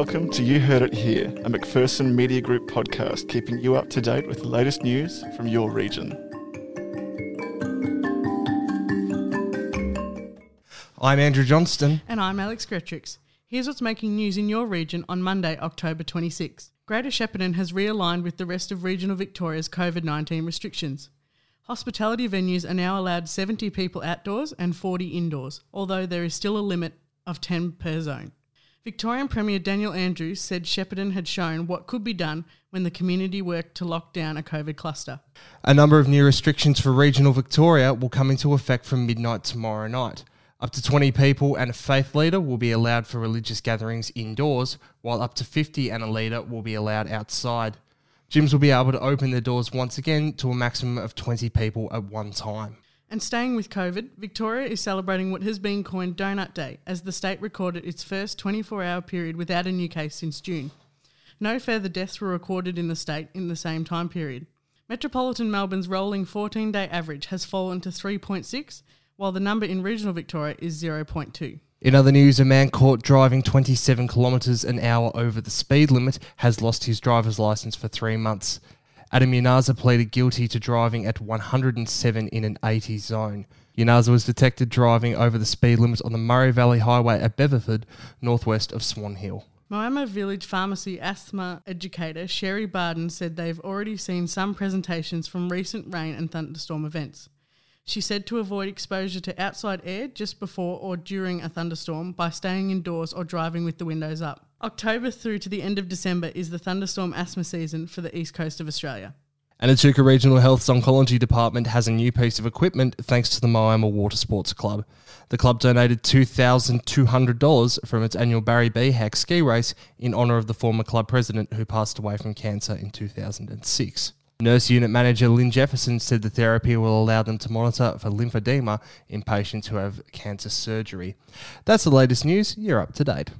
welcome to You Heard It Here, a McPherson Media Group podcast keeping you up to date with the latest news from your region. I'm Andrew Johnston. And I'm Alex Gretgrix. Here's what's making news in your region on Monday, October 26. Greater Shepparton has realigned with the rest of regional Victoria's COVID 19 restrictions. Hospitality venues are now allowed 70 people outdoors and 40 indoors, although there is still a limit of 10 per zone. Victorian Premier Daniel Andrews said Shepparton had shown what could be done when the community worked to lock down a COVID cluster. A number of new restrictions for regional Victoria will come into effect from midnight tomorrow night. Up to 20 people and a faith leader will be allowed for religious gatherings indoors, while up to 50 and a leader will be allowed outside. Gyms will be able to open their doors once again to a maximum of 20 people at one time. And staying with COVID, Victoria is celebrating what has been coined Donut Day as the state recorded its first 24 hour period without a new case since June. No further deaths were recorded in the state in the same time period. Metropolitan Melbourne's rolling 14 day average has fallen to 3.6 while the number in regional Victoria is 0.2. In other news, a man caught driving 27 kilometres an hour over the speed limit has lost his driver's licence for three months. Adam Yanaza pleaded guilty to driving at 107 in an 80 zone. Yanaza was detected driving over the speed limit on the Murray Valley Highway at Beverford, northwest of Swan Hill. Moama Village Pharmacy asthma educator Sherry Barden said they've already seen some presentations from recent rain and thunderstorm events. She said to avoid exposure to outside air just before or during a thunderstorm by staying indoors or driving with the windows up. October through to the end of December is the thunderstorm asthma season for the east coast of Australia. And Echuca Regional Health's Oncology Department has a new piece of equipment thanks to the Moama Water Sports Club. The club donated $2,200 from its annual Barry B. Hack ski race in honour of the former club president who passed away from cancer in 2006. Nurse Unit Manager Lynn Jefferson said the therapy will allow them to monitor for lymphedema in patients who have cancer surgery. That's the latest news. You're up to date.